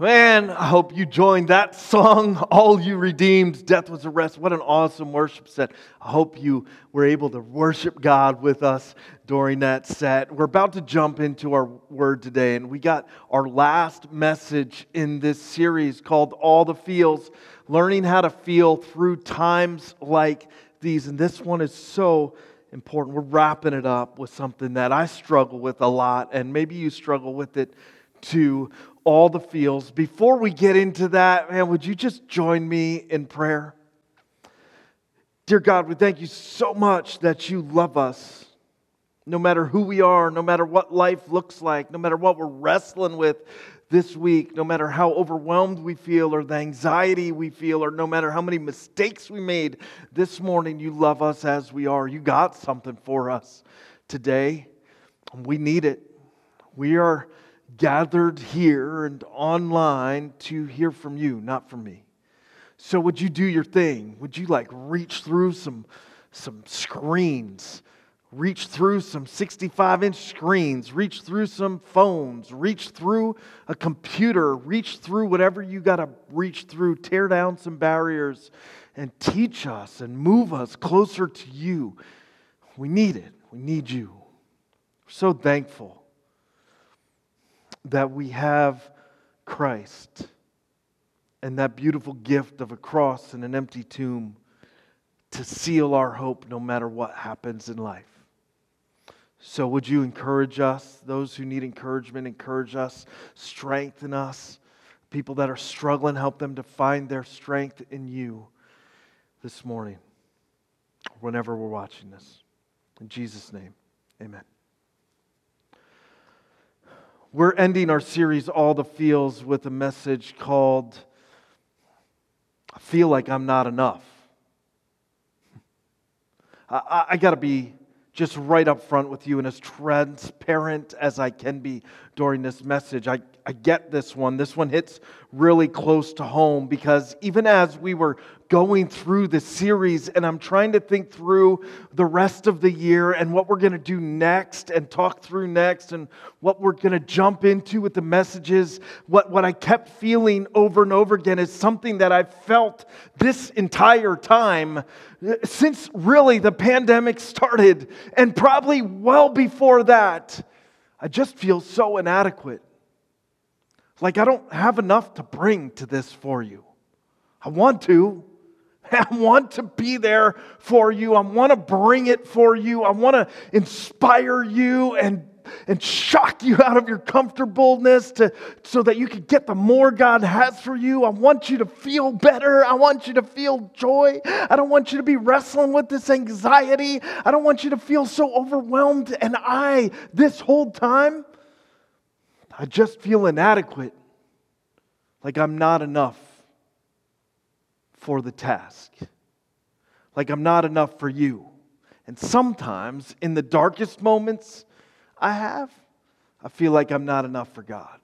Man, I hope you joined that song, All You Redeemed, Death Was Arrested. What an awesome worship set. I hope you were able to worship God with us during that set. We're about to jump into our word today, and we got our last message in this series called All the Feels, learning how to feel through times like these. And this one is so important. We're wrapping it up with something that I struggle with a lot, and maybe you struggle with it too All the Feels. Before we get into that, man, would you just join me in prayer? Dear God, we thank you so much that you love us. No matter who we are, no matter what life looks like, no matter what we're wrestling with this week, no matter how overwhelmed we feel or the anxiety we feel, or no matter how many mistakes we made this morning, you love us as we are. You got something for us today. And we need it. We are gathered here and online to hear from you, not from me. So would you do your thing? Would you like reach through some some screens, reach through some 65 inch screens, reach through some phones, reach through a computer, reach through whatever you got to reach through, tear down some barriers and teach us and move us closer to you. We need it. We need you. We're so thankful that we have Christ and that beautiful gift of a cross and an empty tomb to seal our hope no matter what happens in life. So, would you encourage us? Those who need encouragement, encourage us, strengthen us. People that are struggling, help them to find their strength in you this morning, whenever we're watching this. In Jesus' name, amen. We're ending our series, All the Feels, with a message called I Feel Like I'm Not Enough. I, I got to be just right up front with you and as transparent as I can be during this message. I, I get this one. This one hits really close to home because even as we were going through the series and I'm trying to think through the rest of the year and what we're going to do next and talk through next and what we're going to jump into with the messages, what, what I kept feeling over and over again is something that I've felt this entire time uh, since really the pandemic started and probably well before that. I just feel so inadequate. Like I don't have enough to bring to this for you. I want to. I want to be there for you. I want to bring it for you. I want to inspire you and, and shock you out of your comfortableness to, so that you can get the more God has for you. I want you to feel better. I want you to feel joy. I don't want you to be wrestling with this anxiety. I don't want you to feel so overwhelmed. And I, this whole time, I just feel inadequate, like I'm not enough for the task. Like I'm not enough for you. And sometimes, in the darkest moments I have, I feel like I'm not enough for God.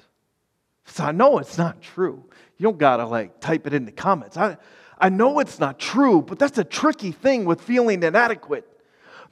So I know it's not true. You don't gotta like type it in the comments. I, I know it's not true, but that's a tricky thing with feeling inadequate.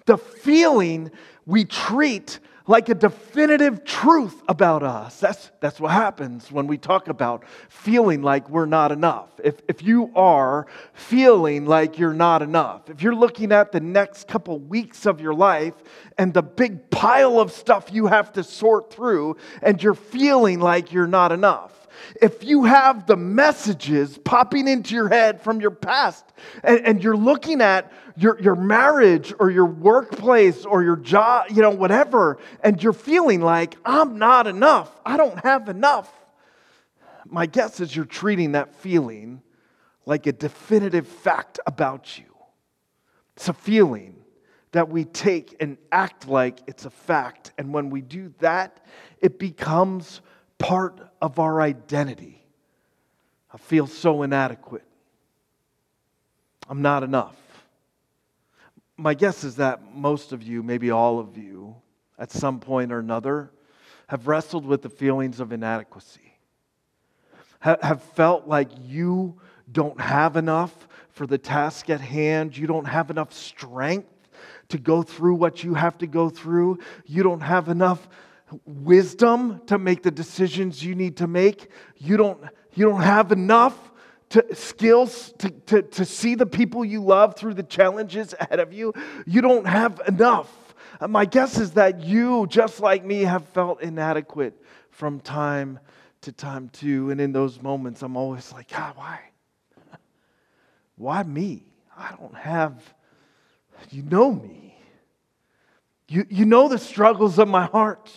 The feeling we treat like a definitive truth about us. That's, that's what happens when we talk about feeling like we're not enough. If, if you are feeling like you're not enough, if you're looking at the next couple weeks of your life and the big pile of stuff you have to sort through, and you're feeling like you're not enough, if you have the messages popping into your head from your past and, and, you're looking at your, your marriage or your workplace or your job, you know, whatever, and you're feeling like, I'm not enough, I don't have enough, my guess is you're treating that feeling like a definitive fact about you. It's a feeling that we take and act like it's a fact. And when we do that, it becomes part of our identity. I feel so inadequate. I'm not enough. My guess is that most of you, maybe all of you, at some point or another, have wrestled with the feelings of inadequacy, have felt like you don't have enough for the task at hand, you don't have enough strength to go through what you have to go through, you don't have enough wisdom to make the decisions you need to make. You don't, you don't have enough to, skills to, to, to see the people you love through the challenges ahead of you. You don't have enough. Uh, my guess is that you, just like me, have felt inadequate from time to time too. And in those moments, I'm always like, God, why? Why me? I don't have, you know me. You, you know the struggles of my heart.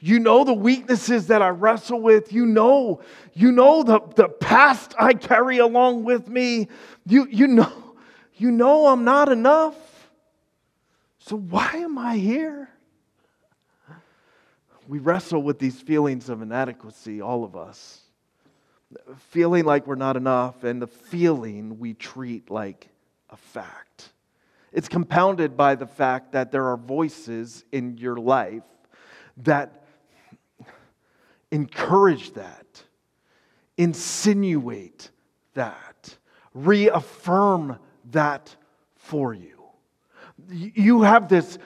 You know the weaknesses that I wrestle with. You know, you know the, the past I carry along with me. You, you, know, you know I'm not enough. So why am I here? We wrestle with these feelings of inadequacy, all of us. Feeling like we're not enough, and the feeling we treat like a fact. It's compounded by the fact that there are voices in your life that encourage that, insinuate that, reaffirm that for you. You have this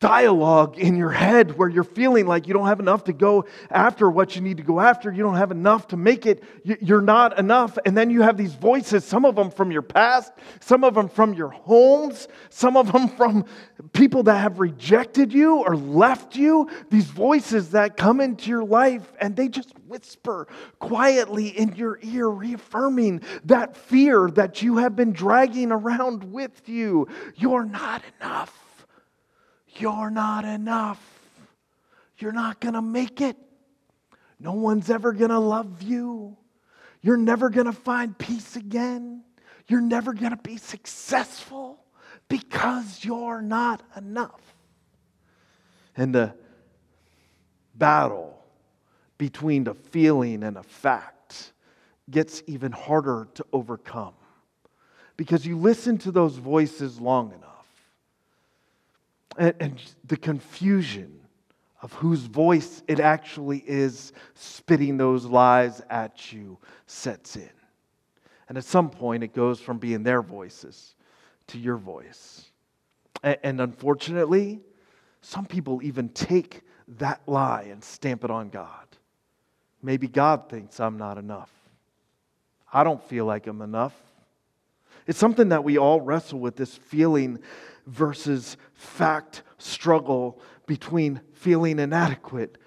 dialogue in your head where you're feeling like you don't have enough to go after what you need to go after. You don't have enough to make it. You're not enough. And then you have these voices, some of them from your past, some of them from your homes, some of them from people that have rejected you or left you. These voices that come into your life and they just whisper quietly in your ear, reaffirming that fear that you have been dragging around with you. You're not enough. You're not enough. You're not going to make it. No one's ever going to love you. You're never going to find peace again. You're never going to be successful because you're not enough. And the battle between the feeling and a fact gets even harder to overcome because you listen to those voices long enough and, and the confusion of whose voice it actually is spitting those lies at you sets in. And at some point, it goes from being their voices to your voice. And, and unfortunately, some people even take that lie and stamp it on God. Maybe God thinks I'm not enough. I don't feel like I'm enough. It's something that we all wrestle with this feeling versus fact struggle between feeling inadequate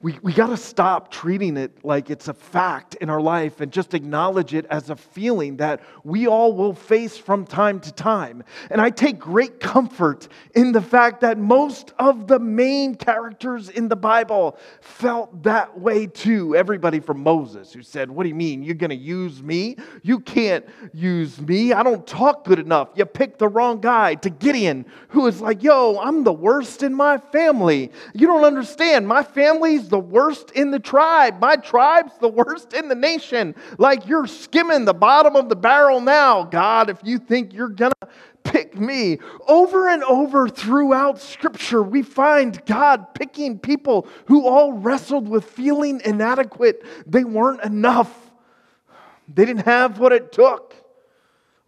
we, we got to stop treating it like it's a fact in our life and just acknowledge it as a feeling that we all will face from time to time. And I take great comfort in the fact that most of the main characters in the Bible felt that way too. Everybody from Moses, who said, What do you mean? You're going to use me? You can't use me. I don't talk good enough. You picked the wrong guy. To Gideon, who is like, Yo, I'm the worst in my family. You don't understand. My family's the worst in the tribe. My tribe's the worst in the nation. Like you're skimming the bottom of the barrel now, God, if you think you're going to pick me. Over and over throughout Scripture, we find God picking people who all wrestled with feeling inadequate. They weren't enough, they didn't have what it took.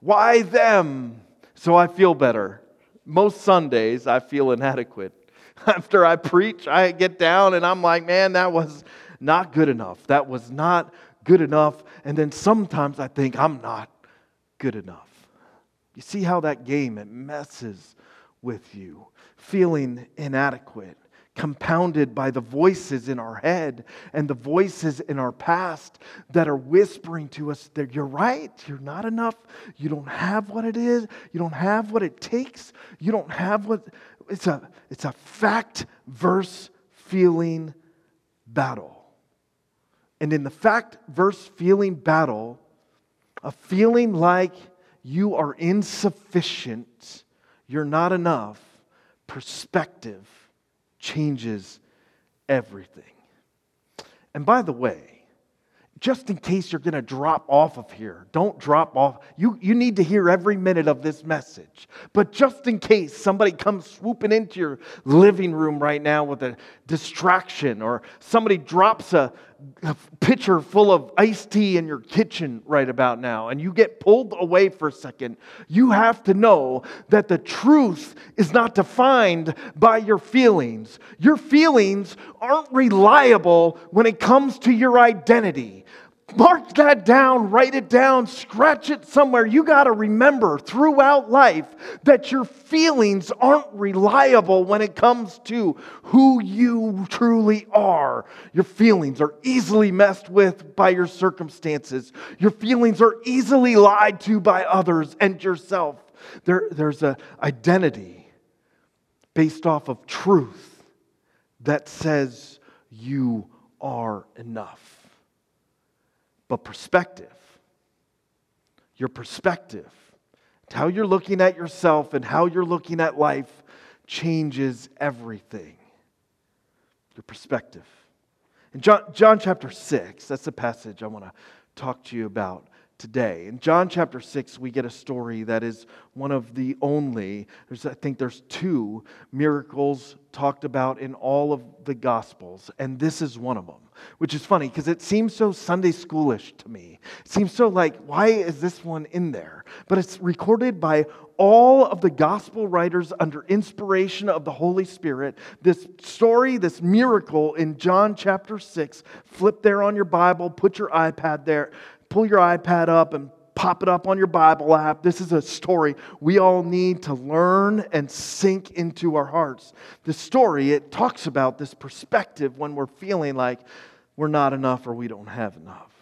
Why them? So I feel better. Most Sundays, I feel inadequate. after I preach, I get down and I'm like, man, that was not good enough. That was not good enough. And then sometimes I think I'm not good enough. You see how that game it messes with you, feeling inadequate, compounded by the voices in our head and the voices in our past that are whispering to us that you're right, you're not enough, you don't have what it is, you don't have what it takes, you don't have what it's a, it's a fact verse feeling battle. And in the fact verse feeling battle, a feeling like you are insufficient, you're not enough, perspective changes everything. And by the way, just in case you're going to drop off of here, don't drop off. You, you need to hear every minute of this message. But just in case somebody comes swooping into your living room right now with a distraction, or somebody drops a, a pitcher full of iced tea in your kitchen right about now, and you get pulled away for a second, you have to know that the truth is not defined by your feelings. Your feelings aren't reliable when it comes to your identity. Mark that down, write it down, scratch it somewhere. You got to remember throughout life that your feelings aren't reliable when it comes to who you truly are. Your feelings are easily messed with by your circumstances, your feelings are easily lied to by others and yourself. There, there's an identity based off of truth that says you are enough but perspective. Your perspective, how you're looking at yourself and how you're looking at life changes everything. Your perspective. In John, John chapter 6, that's the passage I want to talk to you about today. In John chapter 6, we get a story that is one of the only, there's, I think there's two miracles talked about in all of the Gospels, and this is one of them, which is funny because it seems so Sunday schoolish to me. It seems so like, why is this one in there? But it's recorded by all of the gospel writers under inspiration of the Holy Spirit. This story, this miracle in John chapter 6, flip there on your Bible, put your iPad there pull your iPad up and pop it up on your Bible app. This is a story we all need to learn and sink into our hearts. The story, it talks about this perspective when we're feeling like we're not enough or we don't have enough.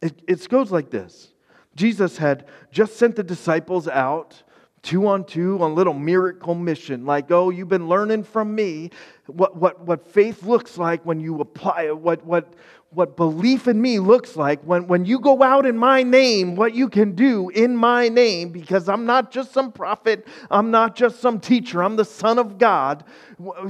It, it goes like this Jesus had just sent the disciples out two on two on a little miracle mission like oh you've been learning from me what, what, what faith looks like when you apply it what, what, what belief in me looks like when, when you go out in my name, what you can do in my name, because I'm not just some prophet, I'm not just some teacher, I'm the Son of God.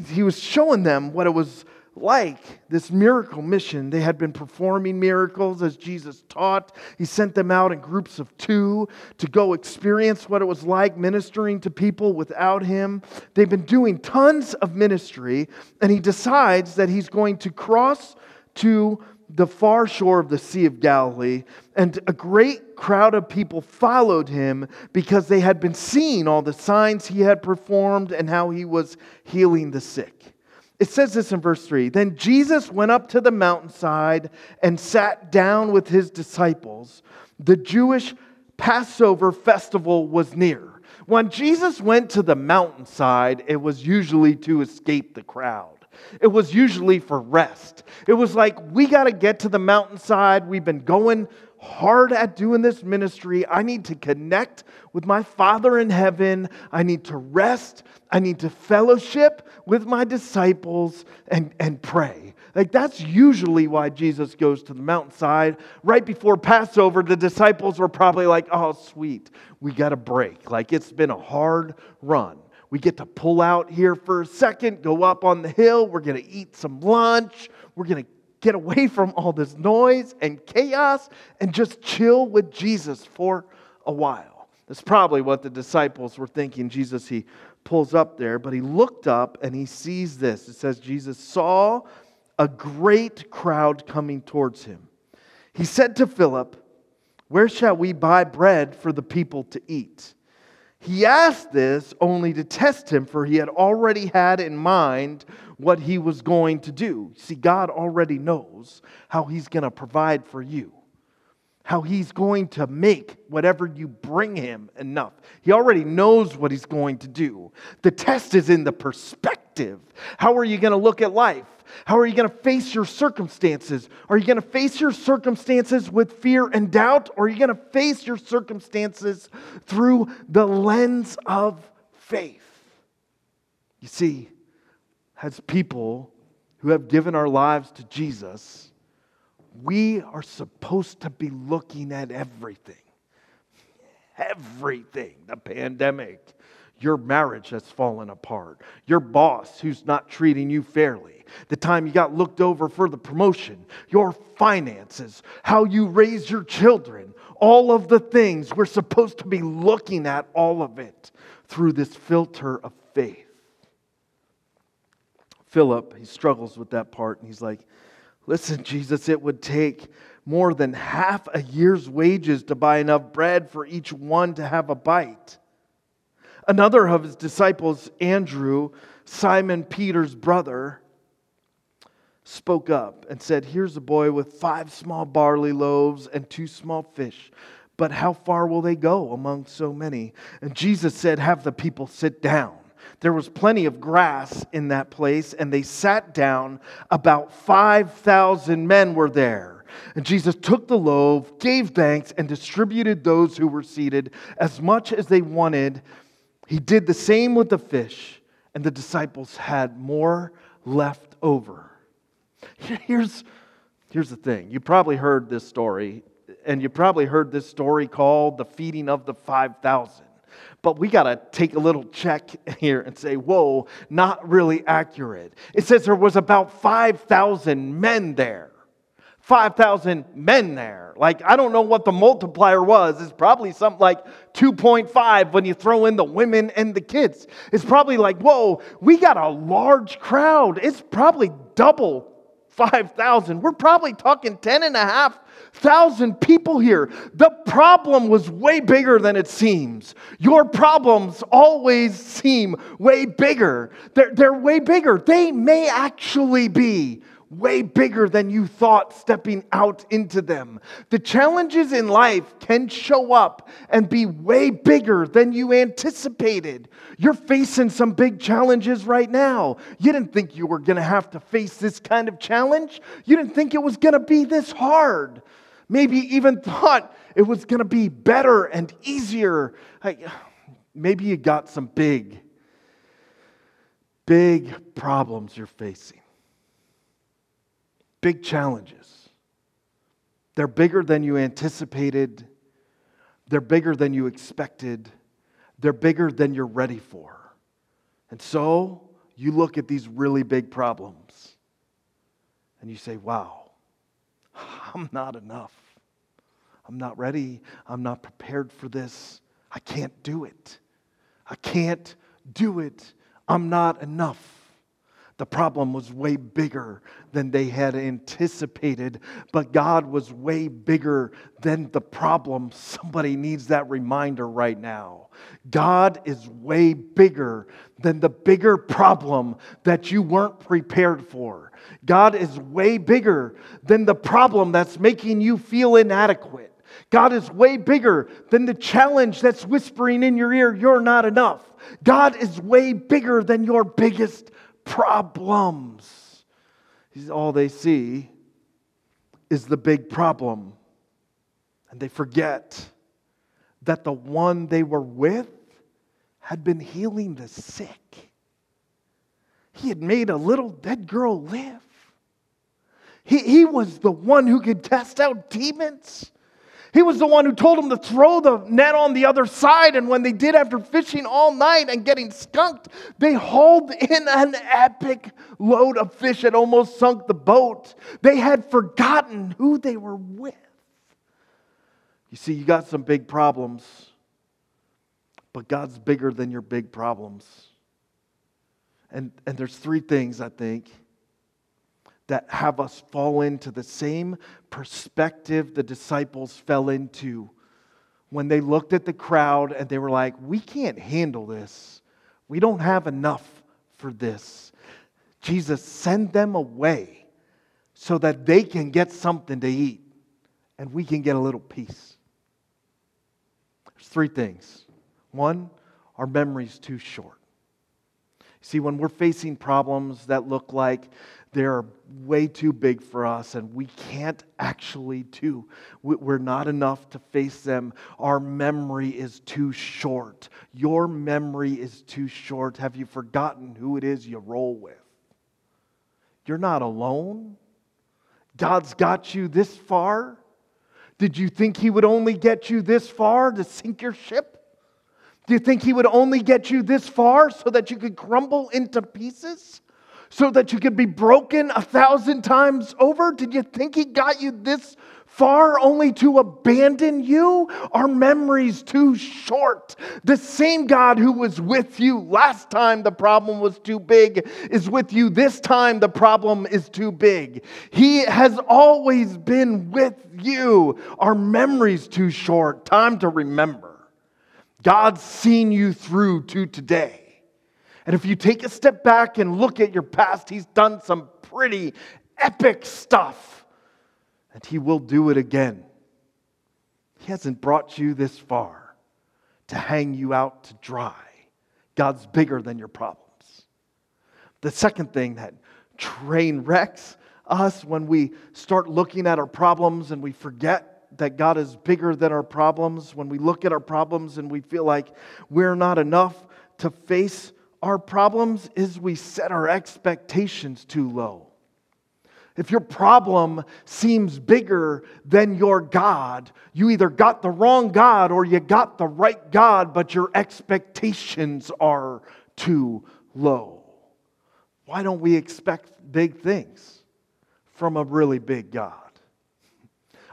He was showing them what it was like, this miracle mission. They had been performing miracles as Jesus taught. He sent them out in groups of two to go experience what it was like ministering to people without him. They've been doing tons of ministry, and he decides that he's going to cross to the far shore of the Sea of Galilee, and a great crowd of people followed him because they had been seeing all the signs he had performed and how he was healing the sick. It says this in verse 3 Then Jesus went up to the mountainside and sat down with his disciples. The Jewish Passover festival was near. When Jesus went to the mountainside, it was usually to escape the crowd. It was usually for rest. It was like, we got to get to the mountainside. We've been going hard at doing this ministry. I need to connect with my Father in heaven. I need to rest. I need to fellowship with my disciples and, and pray. Like, that's usually why Jesus goes to the mountainside. Right before Passover, the disciples were probably like, oh, sweet, we got a break. Like, it's been a hard run. We get to pull out here for a second, go up on the hill. We're going to eat some lunch. We're going to get away from all this noise and chaos and just chill with Jesus for a while. That's probably what the disciples were thinking. Jesus, he pulls up there, but he looked up and he sees this. It says, Jesus saw a great crowd coming towards him. He said to Philip, Where shall we buy bread for the people to eat? He asked this only to test him, for he had already had in mind what he was going to do. See, God already knows how he's going to provide for you, how he's going to make whatever you bring him enough. He already knows what he's going to do. The test is in the perspective. How are you going to look at life? How are you going to face your circumstances? Are you going to face your circumstances with fear and doubt? Or are you going to face your circumstances through the lens of faith? You see, as people who have given our lives to Jesus, we are supposed to be looking at everything. Everything. The pandemic, your marriage that's fallen apart, your boss who's not treating you fairly, the time you got looked over for the promotion, your finances, how you raise your children, all of the things we're supposed to be looking at all of it through this filter of faith. Philip, he struggles with that part and he's like, Listen, Jesus, it would take more than half a year's wages to buy enough bread for each one to have a bite. Another of his disciples, Andrew, Simon Peter's brother, spoke up and said, Here's a boy with five small barley loaves and two small fish. But how far will they go among so many? And Jesus said, Have the people sit down. There was plenty of grass in that place, and they sat down. About 5,000 men were there. And Jesus took the loaf, gave thanks, and distributed those who were seated as much as they wanted. He did the same with the fish, and the disciples had more left over. Here's, here's the thing you probably heard this story, and you probably heard this story called the feeding of the 5,000. But we got to take a little check here and say, whoa, not really accurate. It says there was about 5,000 men there. 5,000 men there. Like, I don't know what the multiplier was. It's probably something like 2.5 when you throw in the women and the kids. It's probably like, whoa, we got a large crowd. It's probably double 5,000. We're probably talking 10 and a half thousand people here. The problem was way bigger than it seems. Your problems always seem way bigger. They're, they're way bigger. They may actually be way bigger than you thought stepping out into them. The challenges in life can show up and be way bigger than you anticipated. You're facing some big challenges right now. You didn't think you were going to have to face this kind of challenge, you didn't think it was going to be this hard maybe even thought it was going to be better and easier. Maybe you got some big, big problems you're facing, big challenges. They're bigger than you anticipated, they're bigger than you expected, they're bigger than you're ready for. And so you look at these really big problems and you say, wow, I'm not enough. I'm not ready. I'm not prepared for this. I can't do it. I can't do it. I'm not enough. The problem was way bigger than they had anticipated, but God was way bigger than the problem. Somebody needs that reminder right now. God is way bigger than the bigger problem that you weren't prepared for. God is way bigger than the problem that's making you feel inadequate. God is way bigger than the challenge that's whispering in your ear, you're not enough. God is way bigger than your biggest problems. All they see is the big problem. And they forget that the one they were with had been healing the sick. He had made a little dead girl live. He, he was the one who could cast out demons. He was the one who told them to throw the net on the other side. And when they did, after fishing all night and getting skunked, they hauled in an epic load of fish that almost sunk the boat. They had forgotten who they were with. You see, you got some big problems, but God's bigger than your big problems. And, and there's three things, I think, that have us fall into the same perspective the disciples fell into when they looked at the crowd and they were like, We can't handle this. We don't have enough for this. Jesus, send them away so that they can get something to eat and we can get a little peace. There's three things. One, our memory's too short. See, when we're facing problems that look like they're way too big for us and we can't actually do. We're not enough to face them. Our memory is too short. Your memory is too short. Have you forgotten who it is you roll with? You're not alone. God's got you this far. Did you think He would only get you this far to sink your ship? Do you think He would only get you this far so that you could crumble into pieces? So that you could be broken a thousand times over? Did you think He got you this far only to abandon you? Our memory's too short. The same God who was with you last time the problem was too big is with you this time the problem is too big. He has always been with you. Our memory's too short. Time to remember. God's seen you through to today. And if you take a step back and look at your past, He's done some pretty epic stuff and He will do it again. He hasn't brought you this far to hang you out to dry. God's bigger than your problems. The second thing that train wrecks us when we start looking at our problems and we forget that God is bigger than our problems, when we look at our problems and we feel like we're not enough to face our problems, is we set our expectations too low. If your problem seems bigger than your God, you either got the wrong God or you got the right God, but your expectations are too low. Why don't we expect big things from a really big God?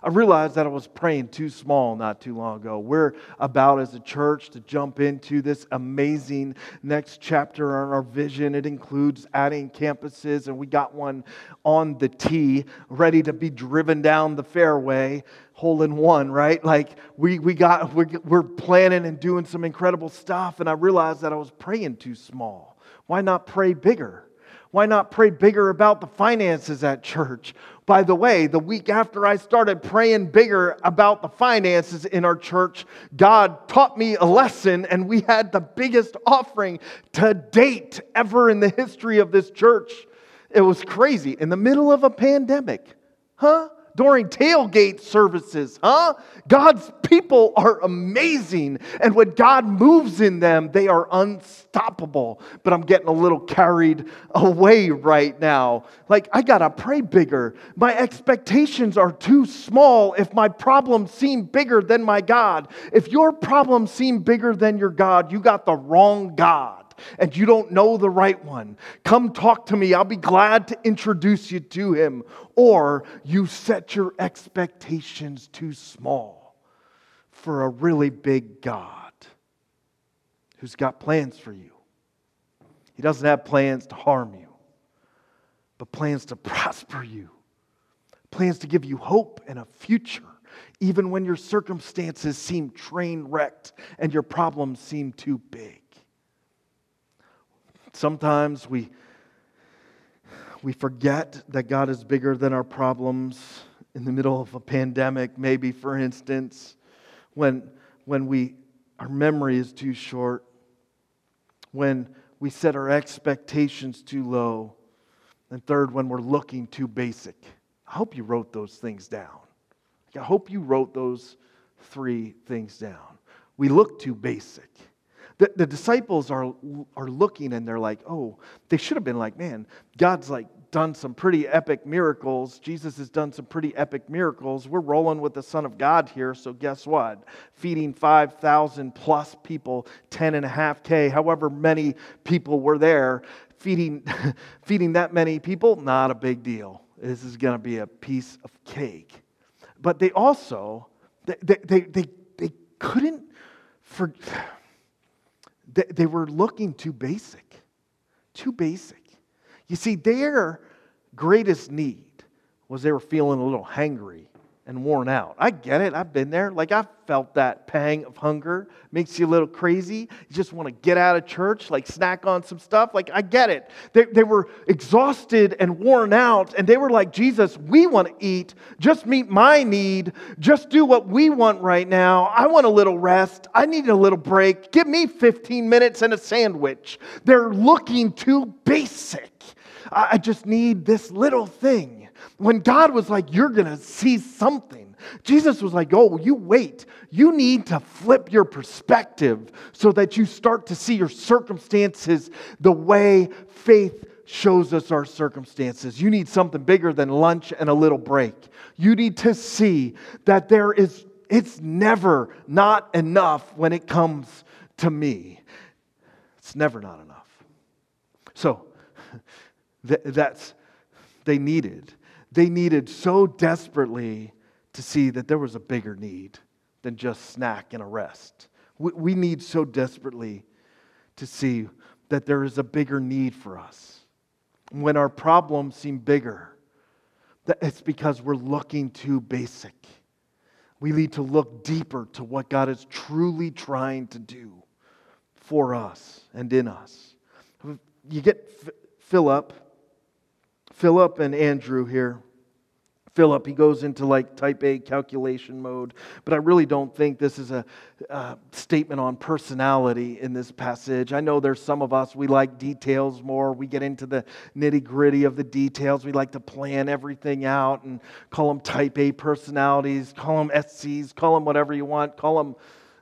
I realized that I was praying too small not too long ago. We're about as a church to jump into this amazing next chapter on our vision. It includes adding campuses, and we got one on the tee, ready to be driven down the fairway, hole in one, right? Like we, we got, we're, we're planning and doing some incredible stuff, and I realized that I was praying too small. Why not pray bigger? Why not pray bigger about the finances at church? By the way, the week after I started praying bigger about the finances in our church, God taught me a lesson, and we had the biggest offering to date ever in the history of this church. It was crazy in the middle of a pandemic. Huh? During tailgate services, huh? God's people are amazing. And when God moves in them, they are unstoppable. But I'm getting a little carried away right now. Like, I got to pray bigger. My expectations are too small if my problems seem bigger than my God. If your problems seem bigger than your God, you got the wrong God and you don't know the right one, come talk to me. I'll be glad to introduce you to him. Or you set your expectations too small for a really big God who's got plans for you. He doesn't have plans to harm you, but plans to prosper you, plans to give you hope and a future even when your circumstances seem train wrecked and your problems seem too big. Sometimes we, we forget that God is bigger than our problems in the middle of a pandemic, maybe, for instance, when, when we, our memory is too short, when we set our expectations too low, and third, when we're looking too basic. I hope you wrote those things down. I hope you wrote those three things down. We look too basic. The, the disciples are, are looking and they're like, oh, they should have been like, man, God's like done some pretty epic miracles. Jesus has done some pretty epic miracles. We're rolling with the Son of God here. So guess what? Feeding 5,000 plus people, 10 and a half K, however many people were there. Feeding, feeding that many people, not a big deal. This is going to be a piece of cake. But they also, they, they, they, they, couldn't for they, they were looking too basic, too basic. You see, their greatest need was they were feeling a little hangry and worn out. I get it. I've been there. Like, I've felt that pang of hunger. Makes you a little crazy. You just want to get out of church, like, snack on some stuff. Like, I get it. They, they were exhausted and worn out, and they were like, Jesus, we want to eat. Just meet my need. Just do what we want right now. I want a little rest. I need a little break. Give me 15 minutes and a sandwich. They're looking too basic. I just need this little thing. When God was like, You're going to see something, Jesus was like, Oh, you wait. You need to flip your perspective so that you start to see your circumstances the way faith shows us our circumstances. You need something bigger than lunch and a little break. You need to see that there is, it's never not enough when it comes to me. It's never not enough. So that's, they needed. They needed so desperately to see that there was a bigger need than just snack and a rest. We, we need so desperately to see that there is a bigger need for us. When our problems seem bigger, that it's because we're looking too basic. We need to look deeper to what God is truly trying to do for us and in us. You get Philip, Philip and Andrew here. Philip, he goes into like type A calculation mode, but I really don't think this is a, a, statement on personality in this passage. I know there's some of us, we like details more. We get into the nitty gritty of the details. We like to plan everything out and call them type A personalities, call them SCs, call them whatever you want, call them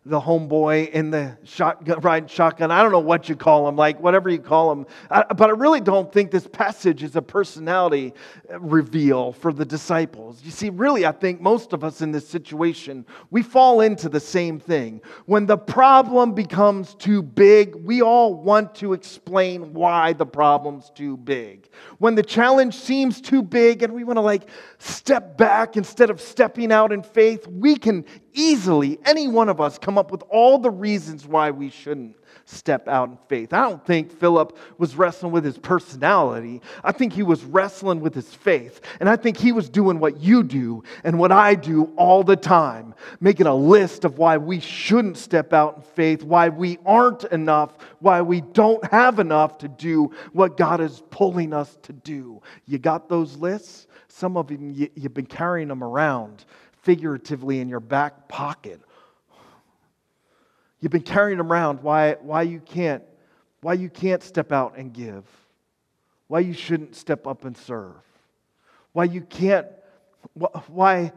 the homeboy in the shotgun, riding shotgun. I don't know what you call him, like whatever you call him. I, but I really don't think this passage is a personality reveal for the disciples. You see, really, I think most of us in this situation, we fall into the same thing. When the problem becomes too big, we all want to explain why the problem's too big. When the challenge seems too big and we want to like step back instead of stepping out in faith, we can easily, any one of us, come up with all the reasons why we shouldn't step out in faith. I don't think Philip was wrestling with his personality. I think he was wrestling with his faith. And I think he was doing what you do and what I do all the time, making a list of why we shouldn't step out in faith, why we aren't enough, why we don't have enough to do what God is pulling us to do. You got those lists? Some of them, you've been carrying them around figuratively in your back pocket. You've been carrying around why, why you can't why you can't step out and give. Why you shouldn't step up and serve. Why you can't why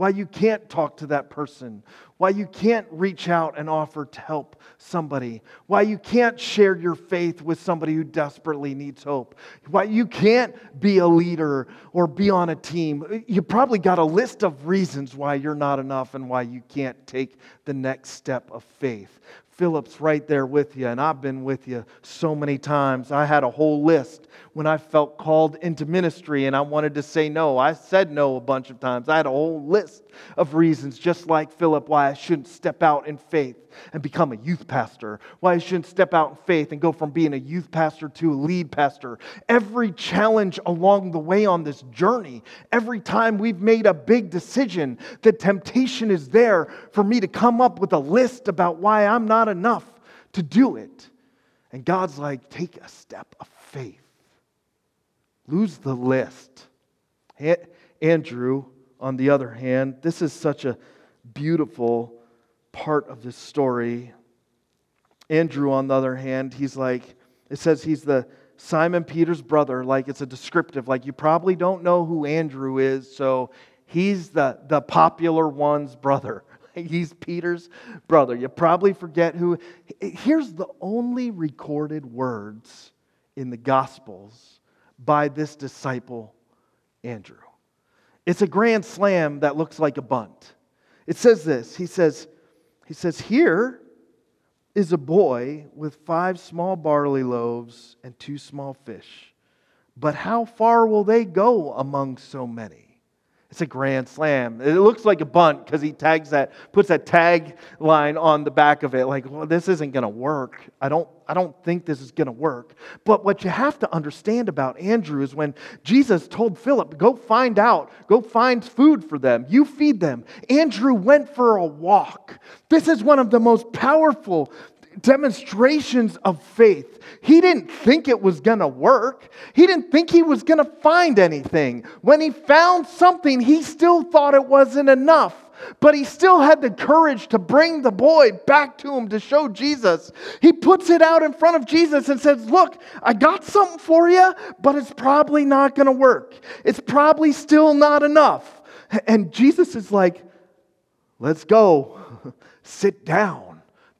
why you can't talk to that person, why you can't reach out and offer to help somebody, why you can't share your faith with somebody who desperately needs hope, why you can't be a leader or be on a team. You probably got a list of reasons why you're not enough and why you can't take the next step of faith. Philip's right there with you, and I've been with you so many times. I had a whole list when I felt called into ministry and I wanted to say no. I said no a bunch of times. I had a whole list of reasons, just like Philip, why I shouldn't step out in faith and become a youth pastor, why I shouldn't step out in faith and go from being a youth pastor to a lead pastor. Every challenge along the way on this journey, every time we've made a big decision, the temptation is there for me to come up with a list about why I'm not enough to do it. And God's like, take a step of faith. Lose the list. Andrew, on the other hand, this is such a beautiful part of this story. Andrew, on the other hand, he's like, it says he's the Simon Peter's brother, like it's a descriptive, like you probably don't know who Andrew is, so he's the, the popular one's brother. He's Peter's brother. You probably forget who. Here's the only recorded words in the Gospels by this disciple, Andrew. It's a grand slam that looks like a bunt. It says this He says, he says, Here is a boy with five small barley loaves and two small fish. But how far will they go among so many? It's a grand slam. It looks like a bunt because he tags that, puts that tag line on the back of it, like, well, this isn't going to work. I don't, I don't think this is going to work. But what you have to understand about Andrew is when Jesus told Philip, go find out, go find food for them, you feed them. Andrew went for a walk. This is one of the most powerful demonstrations of faith. He didn't think it was going to work. He didn't think he was going to find anything. When he found something, he still thought it wasn't enough. But he still had the courage to bring the boy back to him to show Jesus. He puts it out in front of Jesus and says, Look, I got something for you, but it's probably not going to work. It's probably still not enough. And Jesus is like, Let's go. Sit down.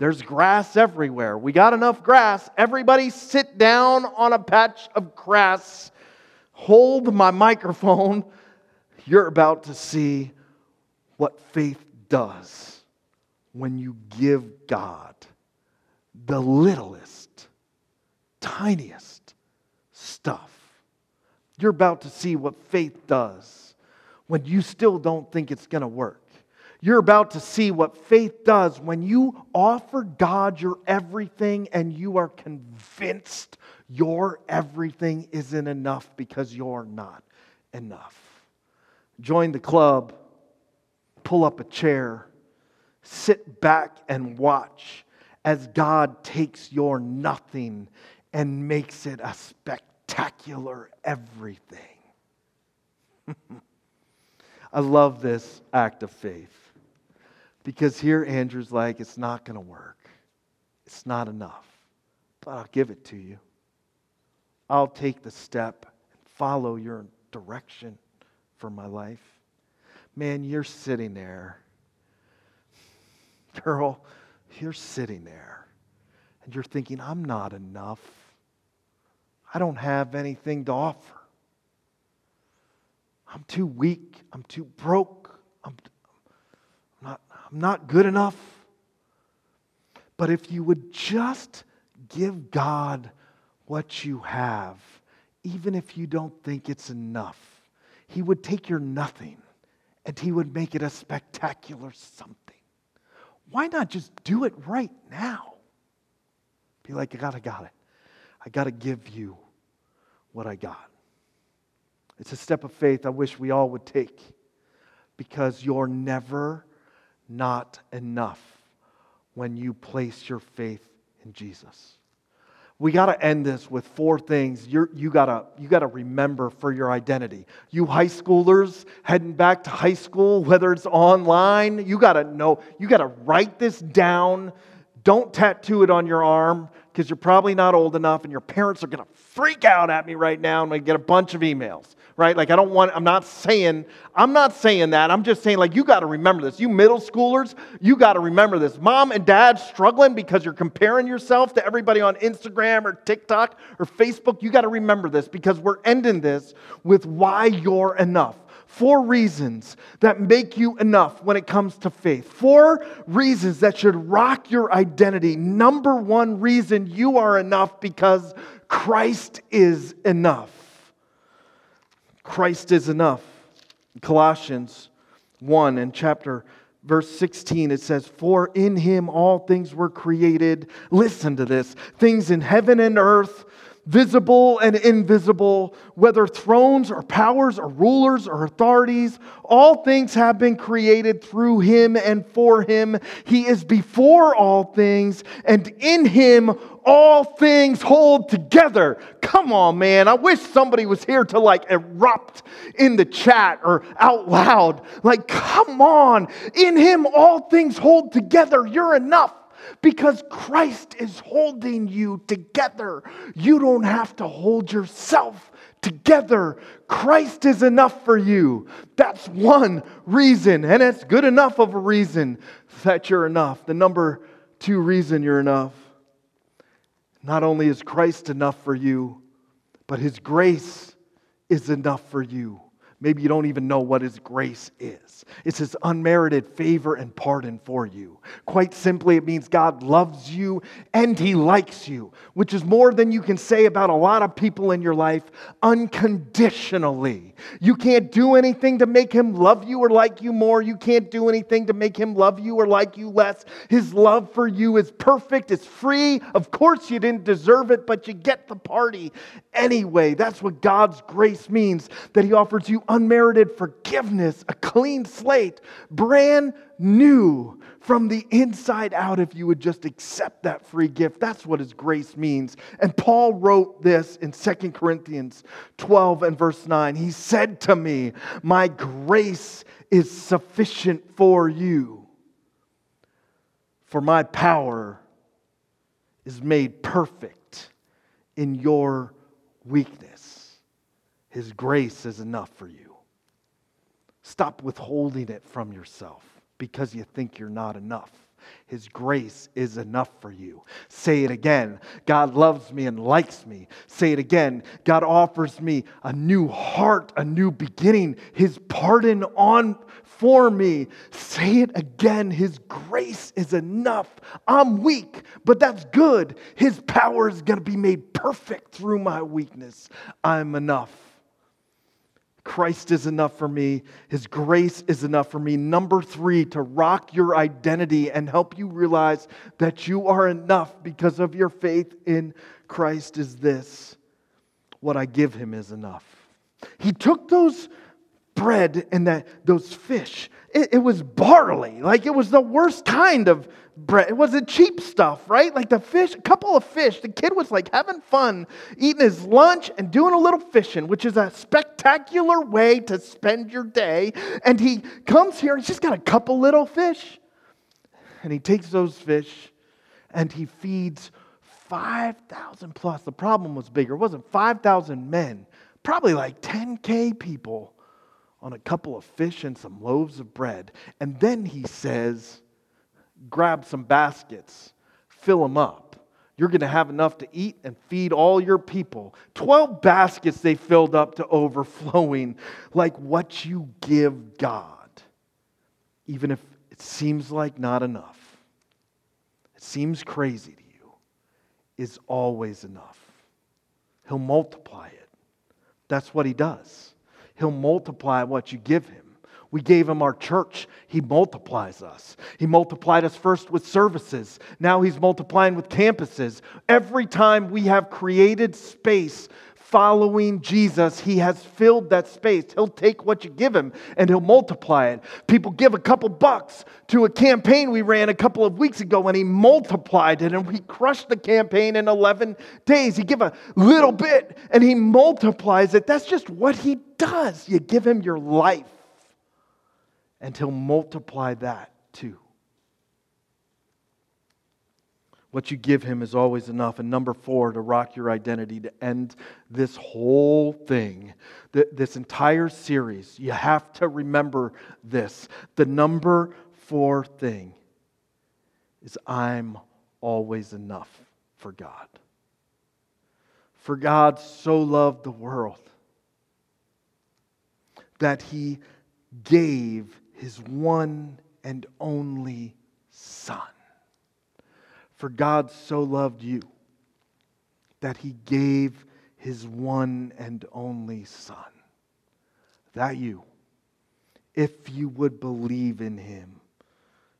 There's grass everywhere. We got enough grass. Everybody sit down on a patch of grass. Hold my microphone. You're about to see what faith does. when you give God the littlest, tiniest stuff. You're about to see what faith does when you still don't think it's going to work. You're about to see what faith does when you offer God your everything and you are convinced your everything isn't enough because you're not enough. Join the club, pull up a chair, sit back and watch as God takes your nothing and makes it a spectacular everything. I love this act of faith. Because here Andrew's like, it's not going to work. It's not enough. But I'll give it to you. I'll take the step and follow your direction for my life. Man, you're sitting there. Girl, you're sitting there. And you're thinking, I'm not enough. I don't have anything to offer. I'm too weak. I'm too broke. I'm, I'm not good enough. But if you would just give God what you have, even if you don't think it's enough, He would take your nothing and He would make it a spectacular something. Why not just do it right now? Be like, God, I got it. I got to give you what I got. It's a step of faith I wish we all would take because you're never not enough when you place your faith in Jesus. We got to end this with four things You're, you got you got to remember for your identity. You high schoolers heading back to high school, whether it's online, you got to know, you got to write this down. Don't tattoo it on your arm because you're probably not old enough and your parents are going to freak out at me right now and I get a bunch of emails right? Like I don't want, I'm not saying, I'm not saying that. I'm just saying, like, you got to remember this. You middle schoolers, you got to remember this. Mom and dad struggling because you're comparing yourself to everybody on Instagram or TikTok or Facebook. You got to remember this because we're ending this with why you're enough. Four reasons that make you enough when it comes to faith. Four reasons that should rock your identity. Number one reason you are enough because Christ is enough. Christ is enough. Colossians 1 and chapter verse 16 it says for in him all things were created listen to this things in heaven and earth visible and invisible, whether thrones or powers or rulers or authorities, all things have been created through him and for him. He is before all things, and in him all things hold together. Come on, man. I wish somebody was here to like erupt in the chat or out loud. Like, come on. In him all things hold together. You're enough because Christ is holding you together. You don't have to hold yourself together. Christ is enough for you. That's one reason, and it's good enough of a reason that you're enough. The number two reason you're enough. Not only is Christ enough for you, but his grace is enough for you. Maybe you don't even know what His grace is. It's His unmerited favor and pardon for you. Quite simply, it means God loves you and He likes you, which is more than you can say about a lot of people in your life unconditionally. You can't do anything to make Him love you or like you more. You can't do anything to make Him love you or like you less. His love for you is perfect, it's free. Of course, you didn't deserve it, but you get the party anyway. That's what God's grace means, that He offers you unmerited forgiveness, a clean slate, brand new from the inside out if you would just accept that free gift. That's what his grace means. And Paul wrote this in Second Corinthians 12 and verse 9. He said to me, My grace is sufficient for you, for my power is made perfect in your weakness. His grace is enough for you. Stop withholding it from yourself. because you think you're not enough. His grace is enough for you. Say it again. God loves me and likes me. Say it again. God offers me a new heart, a new beginning, His pardon on for me. Say it again. His grace is enough. I'm weak, but that's good. His power is going to be made perfect through my weakness. I'm enough. Christ is enough for me. His grace is enough for me. Number three, to rock your identity and help you realize that you are enough because of your faith in Christ is this what I give him is enough. He took those bread and that, those fish. It, it, was barley. Like it was the worst kind of bread. It wasn't cheap stuff, right? Like the fish, a couple of fish. The kid was like having fun, eating his lunch and doing a little fishing, which is a spectacular way to spend your day. And he comes here he's just got a couple little fish. And he takes those fish and he feeds 5,000 plus. The problem was bigger. It wasn't 5,000 men, probably like 10K people on a couple of fish and some loaves of bread. And then he says, Grab some baskets, fill them up. You're going to have enough to eat and feed all your people. 12 baskets they filled up to overflowing, like what you give God, even if it seems like not enough. It seems crazy to you, is always enough. He'll multiply it. That's what he does. He'll multiply what you give him. We gave him our church. He multiplies us. He multiplied us first with services. Now he's multiplying with campuses. Every time we have created space following Jesus, he has filled that space. He'll take what you give him and he'll multiply it. People give a couple bucks to a campaign we ran a couple of weeks ago and he multiplied it and we crushed the campaign in 11 days. He give a little bit and he multiplies it. That's just what he does. You give him your life and he'll multiply that too. What you give him is always enough. And number four, to rock your identity, to end this whole thing, this entire series, you have to remember this. The number four thing is I'm always enough for God. For God so loved the world that he gave his one and only Son. For God so loved you that he gave his one and only Son. That you, if you would believe in him,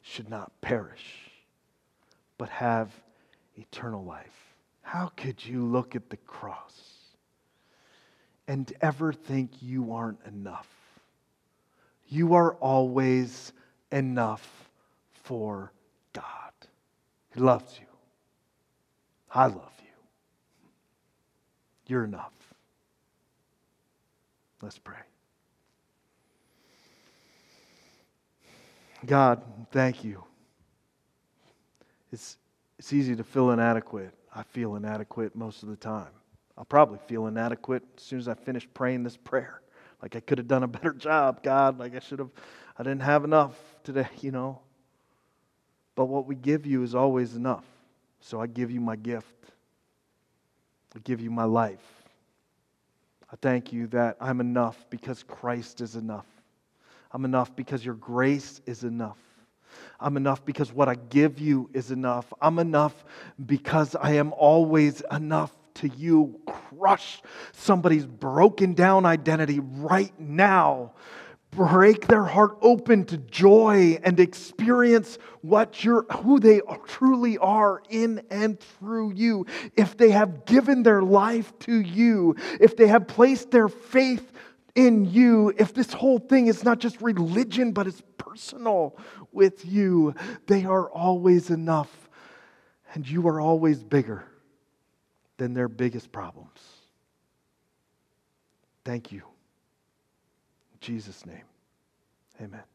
should not perish, but have eternal life. How could you look at the cross and ever think you aren't enough? You are always enough for God. He loves you. I love you. You're enough. Let's pray. God, thank you. It's, it's easy to feel inadequate. I feel inadequate most of the time. I'll probably feel inadequate as soon as I finish praying this prayer. Like I could have done a better job, God. Like I should have, I didn't have enough today, you know. But what we give you is always enough. So I give you my gift. I give you my life. I thank you that I'm enough because Christ is enough. I'm enough because your grace is enough. I'm enough because what I give you is enough. I'm enough because I am always enough to you. Crush somebody's broken down identity right now break their heart open to joy and experience what you're, who they truly are in and through you. If they have given their life to you, if they have placed their faith in you, if this whole thing is not just religion, but it's personal with you, they are always enough. And you are always bigger than their biggest problems. Thank you. Jesus' name, amen.